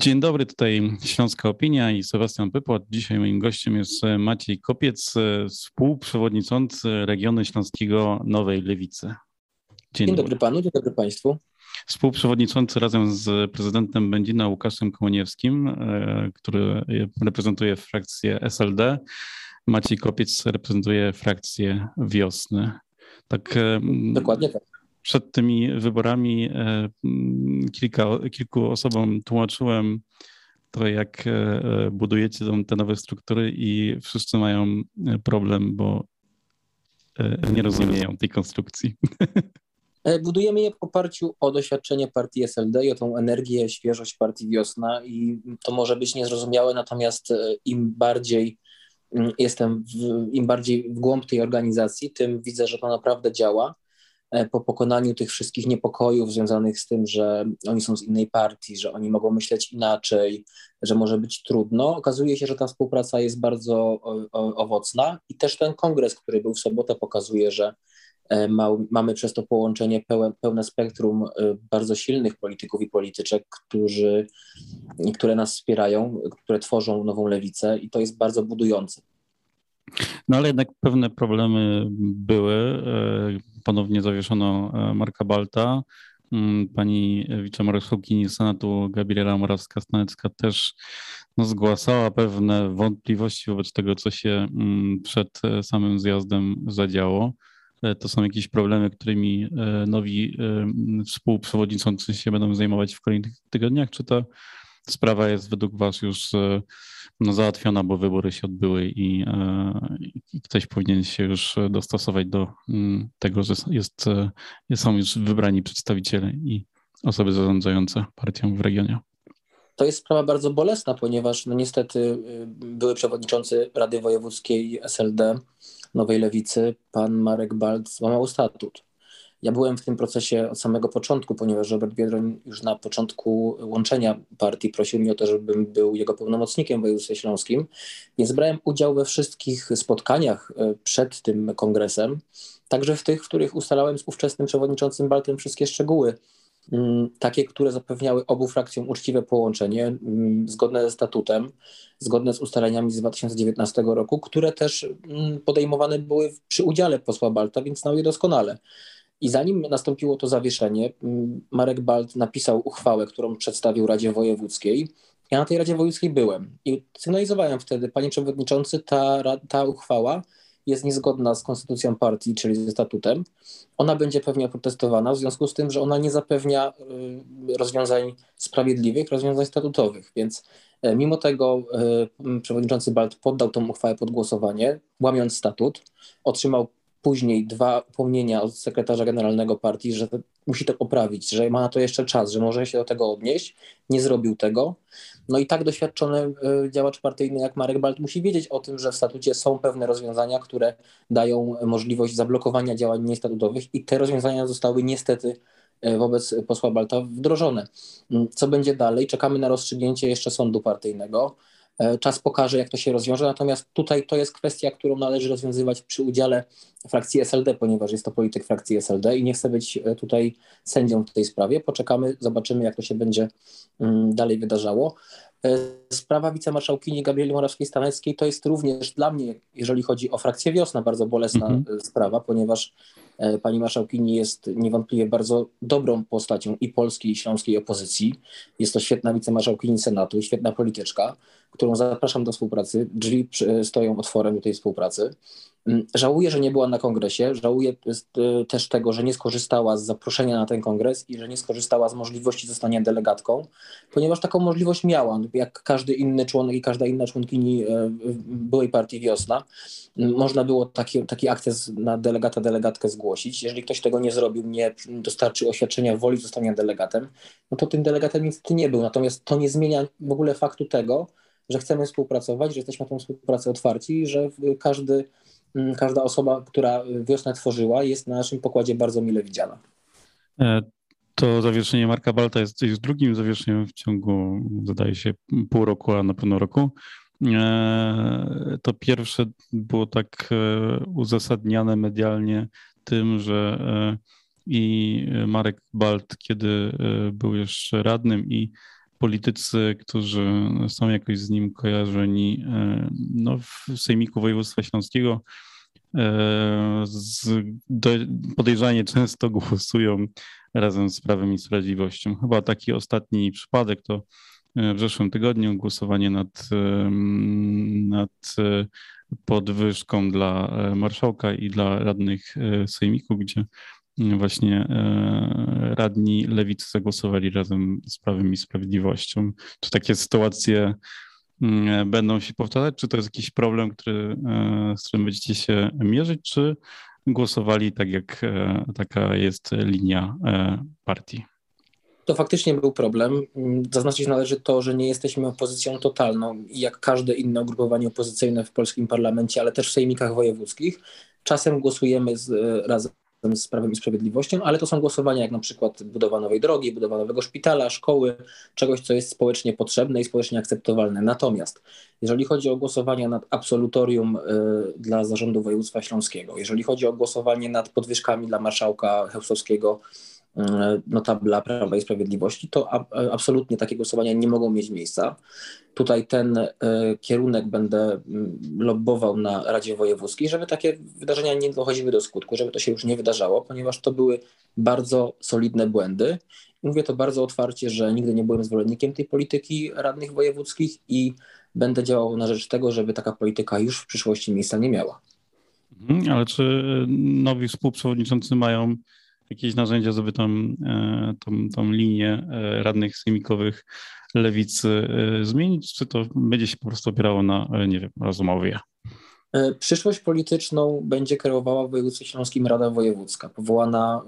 Dzień dobry, tutaj Śląska Opinia i Sebastian Pypłat. Dzisiaj moim gościem jest Maciej Kopiec, współprzewodniczący regionu śląskiego Nowej Lewicy. Dzień, dzień dobry. panu, dzień dobry państwu. Współprzewodniczący razem z prezydentem Będzina Łukaszem Kołoniewskim, e, który reprezentuje frakcję SLD. Maciej Kopiec reprezentuje frakcję Wiosny. Tak, e, Dokładnie tak przed tymi wyborami e, kilka, kilku osobom tłumaczyłem to, jak e, budujecie te nowe struktury i wszyscy mają e, problem, bo nie rozumieją tej konstrukcji. Budujemy je w oparciu o doświadczenie partii SLD i o tą energię, świeżość partii Wiosna i to może być niezrozumiałe, natomiast im bardziej jestem, w, im bardziej w głąb tej organizacji, tym widzę, że to naprawdę działa E, po pokonaniu tych wszystkich niepokojów związanych z tym, że oni są z innej partii, że oni mogą myśleć inaczej, że może być trudno, okazuje się, że ta współpraca jest bardzo owocna i też ten kongres, który był w sobotę, pokazuje, że e, mamy przez to połączenie pełne, pełne spektrum e, bardzo silnych polityków i polityczek, którzy, które nas wspierają, które tworzą nową lewicę i to jest bardzo budujące. No ale jednak pewne problemy były. E, ponownie zawieszono e, Marka Balta. Mm, pani wicemarszałkini Senatu Gabriela Morawska-Stanecka też no, zgłaszała pewne wątpliwości wobec tego, co się mm, przed e, samym zjazdem zadziało. To są jakieś problemy, którymi nowi współprzewodniczący się będą zajmować w kolejnych tygodniach, czy to sprawa jest według Was już no, załatwiona, bo wybory się odbyły i, e, i ktoś powinien się już dostosować do mm, tego, że jest, e, są już wybrani przedstawiciele i osoby zarządzające partią w regionie. To jest sprawa bardzo bolesna, ponieważ no niestety y, były przewodniczący Rady Wojewódzkiej SLD Nowej Lewicy, pan Marek Balt, złamał statut. Ja byłem w tym procesie od samego początku, ponieważ Robert Biedroń już na początku łączenia partii prosił mnie o to, żebym był jego pełnomocnikiem w województwie śląskim, więc brałem udział we wszystkich spotkaniach e, przed tym kongresem, także w tych, w których ustalałem z ówczesnym przewodniczącym Baltem wszystkie szczegóły mm, takie, które zapewniały obu frakcjom uczciwe połączenie, mm, zgodne ze statutem, zgodne z ustaleniami z 2019 roku, które też mm, podejmowane były przy udziale posła Balta, więc znał je doskonale. I zanim nastąpiło to zawieszenie, Marek Balt napisał uchwałę, którą przedstawił Radzie Wojewódzkiej. Ja na tej Radzie Wojewódzkiej byłem i sygnalizowałem wtedy, panie przewodniczący, ta, ta uchwała jest niezgodna z konstytucją partii, czyli ze statutem. Ona będzie pewnie protestowana w związku z tym, że ona nie zapewnia y, rozwiązań sprawiedliwych, rozwiązań statutowych. Więc e, mimo tego y, przewodniczący Balt poddał tą uchwałę pod głosowanie, łamiąc statut, otrzymał później dwa upomnienia od sekretarza generalnego partii, że musi to poprawić, że ma na to jeszcze czas, że może się do tego odnieść. Nie zrobił tego. No i tak doświadczony e, działacz partyjny jak Marek Balt musi wiedzieć o tym, że w statucie są pewne rozwiązania, które dają możliwość zablokowania działań niestatutowych i te rozwiązania zostały niestety e, wobec posła Balta wdrożone. Mm, co będzie dalej? Czekamy na rozstrzygnięcie jeszcze sądu partyjnego. E, czas pokaże, jak to się rozwiąże. Natomiast tutaj to jest kwestia, którą należy rozwiązywać przy udziale frakcji SLD, ponieważ jest to polityk frakcji SLD i nie chcę być e, tutaj sędzią w tej sprawie. Poczekamy, zobaczymy, jak to się będzie mm, dalej wydarzało. E, sprawa wicemarszałkini Gabrieli Morawskiej-Staneckiej to jest również dla mnie, jeżeli chodzi o frakcję Wiosna, bardzo bolesna -hmm. sprawa, ponieważ pani marszałkini jest niewątpliwie bardzo dobrą postacią i polskiej, i śląskiej opozycji. Jest to świetna wicemarszałkini Senatu, świetna polityczka którą zapraszam do współpracy. Drzwi stoją otworem do tej współpracy. Mm, żałuję, że nie była na kongresie. Żałuję też tego, że nie skorzystała z zaproszenia na ten kongres i że nie skorzystała z możliwości zostania delegatką, ponieważ taką możliwość miała, jak każdy inny członek i każda inna członkini y, byłej partii Wiosna. Mm, można było taki, taki akces na delegata, delegatkę zgłosić. Jeżeli ktoś tego nie zrobił, nie dostarczył oświadczenia woli zostania delegatem, no to tym delegatem niestety nie był. Natomiast to nie zmienia w ogóle faktu tego, że chcemy współpracować, że jesteśmy na tę współpracę otwarci że każdy, mm, każda osoba, która wiosnę tworzyła, jest na naszym pokładzie bardzo mile widziana. E, to zawieszenie Marka Balta jest, jest drugim zawieszeniem w ciągu, zdaje się, pół roku, a na pewno roku. E, to pierwsze było tak e, uzasadniane medialnie tym, że i Marek Balt, kiedy był jeszcze radnym i politycy, którzy są jakoś z nim kojarzeni no, w Sejmiku Województwa Śląskiego, podejrzanie często głosują razem z Prawem i Sprawiedliwością. Chyba taki ostatni przypadek to w zeszłym tygodniu głosowanie nad, nad podwyżką dla marszałka i dla radnych sejmiku, gdzie właśnie radni lewicy zagłosowali razem z Prawem i Sprawiedliwością. Czy takie sytuacje będą się powtarzać? Czy to jest jakiś problem, który, z którym będziecie się mierzyć, czy głosowali tak, jak taka jest linia partii? To faktycznie był problem. Zaznaczyć należy to, że nie jesteśmy opozycją totalną i jak każde inne ugrupowanie opozycyjne w polskim parlamencie, ale też w sejmikach wojewódzkich, czasem głosujemy z, razem z Prawem i Sprawiedliwością, ale to są głosowania jak na przykład budowa nowej drogi, budowa nowego szpitala, szkoły, czegoś, co jest społecznie potrzebne i społecznie akceptowalne. Natomiast jeżeli chodzi o głosowania nad absolutorium y, dla zarządu województwa śląskiego, jeżeli chodzi o głosowanie nad podwyżkami dla marszałka Chełstowskiego, E, notabla Prawa i Sprawiedliwości, to absolutnie takie głosowania nie mogą mieć miejsca. Tutaj ten e, kierunek będę mm, lobbował na Radzie Wojewódzkiej, żeby takie wydarzenia nie dochodziły do skutku, żeby to się już nie wydarzało, ponieważ to były bardzo solidne błędy. Mówię to bardzo otwarcie, że nigdy nie byłem zwolennikiem tej polityki radnych wojewódzkich i będę działał na rzecz tego, żeby taka polityka już w przyszłości miejsca nie miała. Mhm, ale czy nowi współprzewodniczący mają jakieś narzędzia, żeby tą, e, tą, tą linię e, radnych sejmikowych lewicy e, zmienić, czy to będzie się po prostu opierało na, nie wiem, rozmowie? Przyszłość polityczną będzie kierowała w województwie śląskim Rada Wojewódzka, powołana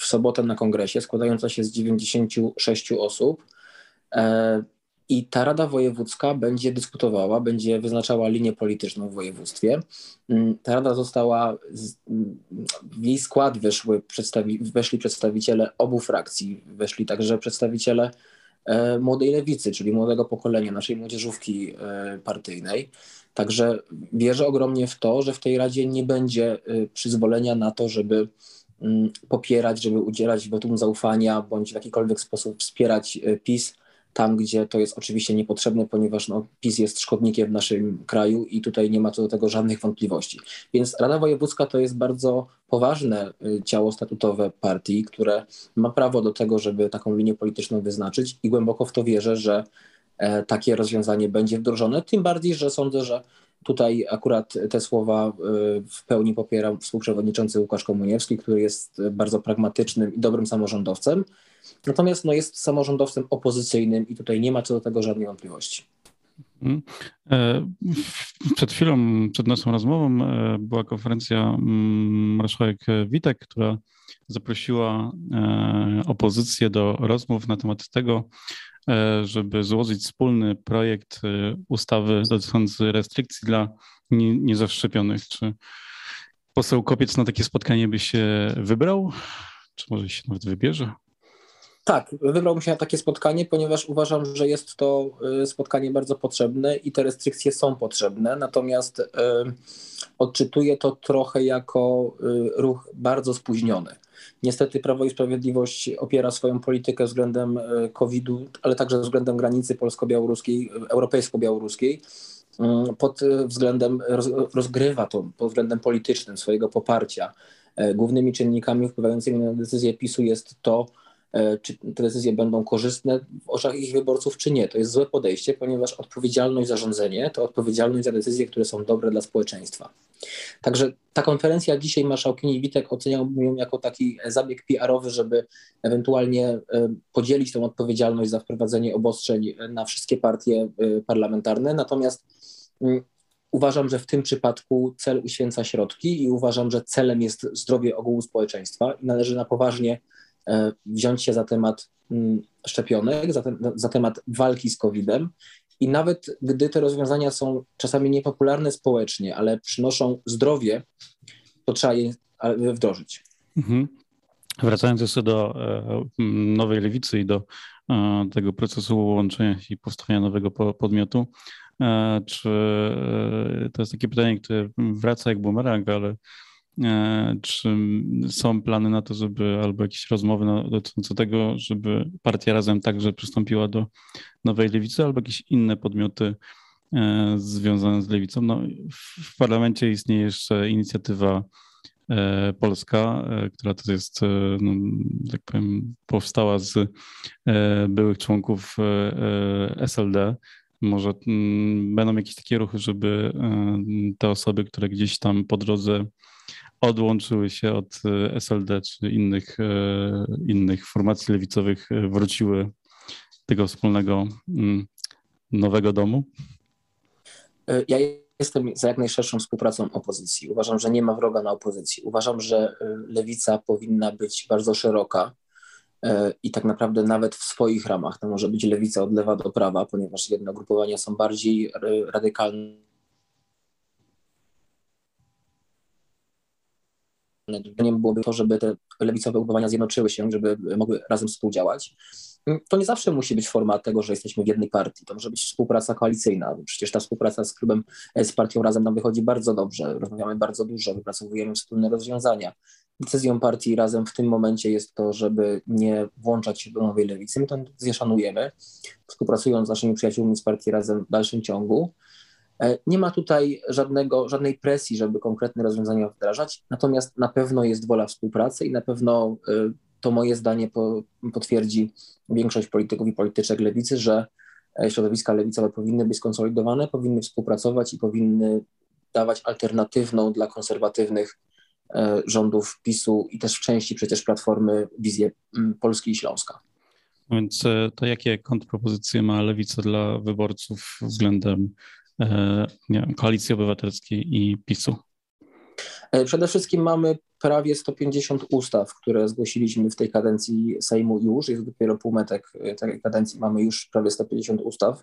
w sobotę na kongresie, składająca się z 96 osób. I ta Rada Wojewódzka będzie dyskutowała, będzie wyznaczała linię polityczną w województwie. Mm, ta Rada została, w jej skład weszły weszli przedstawiciele obu frakcji, weszli także przedstawiciele e, młodej lewicy, czyli młodego pokolenia, naszej młodzieżówki e, partyjnej. Także wierzę ogromnie w to, że w tej Radzie nie będzie e, przyzwolenia na to, żeby mm, popierać, żeby udzielać wotum zaufania bądź w jakikolwiek sposób wspierać PiS tam, gdzie to jest oczywiście niepotrzebne, ponieważ no, PiS jest szkodnikiem w naszym kraju i tutaj nie ma co do tego żadnych wątpliwości. Więc Rada Wojewódzka to jest bardzo poważne y, ciało statutowe partii, które ma prawo do tego, żeby taką linię polityczną wyznaczyć i głęboko w to wierzę, że e, takie rozwiązanie będzie wdrożone, tym bardziej, że sądzę, że Tutaj akurat te słowa y, w pełni popiera współprzewodniczący Łukasz Komuniewski, który jest bardzo pragmatycznym i dobrym samorządowcem. Natomiast no, jest samorządowcem opozycyjnym i tutaj nie ma co do tego żadnej wątpliwości. Mhm. E, przed chwilą, przed naszą rozmową e, była konferencja mm, marszałek Witek, która zaprosiła e, opozycję do rozmów na temat tego, żeby złożyć wspólny projekt ustawy dotyczący restrykcji dla niezaszczepionych. Czy poseł Kopiec na takie spotkanie by się wybrał? Czy może się nawet wybierze? Tak, wybrałbym się na takie spotkanie, ponieważ uważam, że jest to y, spotkanie bardzo potrzebne i te restrykcje są potrzebne. Natomiast y, odczytuję to trochę jako y, ruch bardzo spóźniony. Niestety Prawo i Sprawiedliwość opiera swoją politykę względem COVID-u, ale także względem granicy polsko-białoruskiej, europejsko-białoruskiej pod względem, rozgrywa to pod względem politycznym swojego poparcia. Głównymi czynnikami wpływającymi na decyzję PiSu jest to, czy te decyzje będą korzystne w oczach ich wyborców, czy nie. To jest złe podejście, ponieważ odpowiedzialność za rządzenie to odpowiedzialność za decyzje, które są dobre dla społeczeństwa. Także ta konferencja dzisiaj marszałkini Witek oceniałbym ją jako taki zabieg PR-owy, żeby ewentualnie e, podzielić tę odpowiedzialność za wprowadzenie obostrzeń na wszystkie partie e, parlamentarne. Natomiast mm, Uważam, że w tym przypadku cel uświęca środki i uważam, że celem jest zdrowie ogółu społeczeństwa i należy na poważnie E, wziąć się za temat mm, szczepionek, za, te, za temat walki z COVID-em. I nawet gdy te rozwiązania są czasami niepopularne społecznie, ale przynoszą zdrowie, to trzeba je wdrożyć. Mhm. Wracając jeszcze do e, nowej lewicy i do e, tego procesu łączenia i powstania nowego podmiotu, czy to jest takie pytanie, które wraca jak bumerang, ale Czy są plany na to, żeby albo jakieś rozmowy dotyczące tego, żeby partia razem także przystąpiła do nowej lewicy, albo jakieś inne podmioty związane z lewicą? No, w parlamencie istnieje jeszcze inicjatywa E, Polska, e, która to jest, e, no, tak powiem, powstała z byłych członków SLD. Może mm, będą jakieś takie ruchy, żeby te osoby, które gdzieś tam po drodze odłączyły się od SLD czy innych, innych formacji lewicowych, wróciły tego wspólnego mm, nowego domu? Ja jestem za jak najszerszą współpracą opozycji. Uważam, że nie ma wroga na opozycji. Uważam, że lewica powinna być bardzo szeroka i tak naprawdę nawet w swoich ramach to może być lewica od lewa do prawa, ponieważ jedne ugrupowania są bardziej radykalne. Nie byłoby to, żeby te lewicowe ugrupowania zjednoczyły się, żeby mogły razem współdziałać to nie zawsze musi być forma tego, że jesteśmy w jednej partii. To może być współpraca koalicyjna. Przecież ta współpraca z klubem, e, z partią Razem nam wychodzi bardzo dobrze. Rozmawiamy bardzo dużo, wypracowujemy wspólne rozwiązania. Decyzją partii Razem w tym momencie jest to, żeby nie włączać się do nowej lewicy. My tę decyzję szanujemy, współpracując z naszymi przyjaciółmi z partii Razem w dalszym ciągu. E, nie ma tutaj żadnego, żadnej presji, żeby konkretne rozwiązania wdrażać, natomiast na pewno jest wola współpracy i na pewno e, to moje zdanie po, potwierdzi większość polityków i polityczek lewicy, że e, środowiska lewicowe powinny być skonsolidowane, powinny współpracować i powinny dawać alternatywną dla konserwatywnych rządów PiSu i też w części przecież Platformy wizję Polski i Śląska. Więc to jakie kontrpropozycje ma lewica dla wyborców względem wiem, Koalicji Obywatelskiej i PiSu? E, przede wszystkim mamy prawie 150 ustaw, które zgłosiliśmy w tej kadencji Sejmu już. Jest dopiero półmetek e, tej kadencji, mamy już prawie 150 ustaw,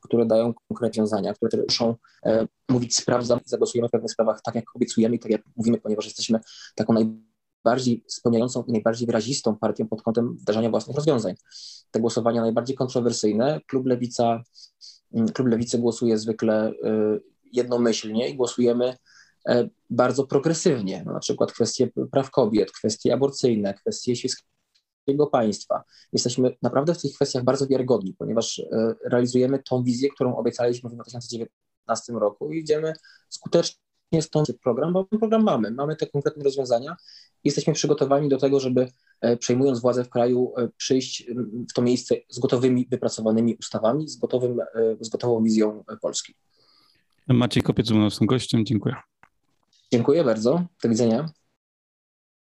które dają konkretne rozwiązania, które muszą e, mówić sprawdzam, zagłosujemy w pewnych sprawach tak, jak obiecujemy i tak jak mówimy, ponieważ jesteśmy taką najbardziej spełniającą i najbardziej wyrazistą partią pod kątem wdrażania własnych rozwiązań. Te głosowania najbardziej kontrowersyjne, klub Lewica, klub Lewicy głosuje zwykle jednomyślnie i głosujemy E, bardzo progresywnie, no, na przykład kwestie praw kobiet, kwestie aborcyjne, kwestie świeckiego państwa. Jesteśmy naprawdę w tych kwestiach bardzo wiarygodni, ponieważ e, realizujemy tą wizję, którą obiecaliśmy w 2019 roku i idziemy skutecznie z tą program, bo program mamy, mamy te konkretne rozwiązania jesteśmy przygotowani do tego, żeby e, przejmując władzę w kraju, przyjść w to miejsce z gotowymi, wypracowanymi ustawami, z, gotowym, z gotową wizją Polski. Maciej Kopiec był naszym gościem, dziękuję. Dziękuję bardzo. Do widzenia.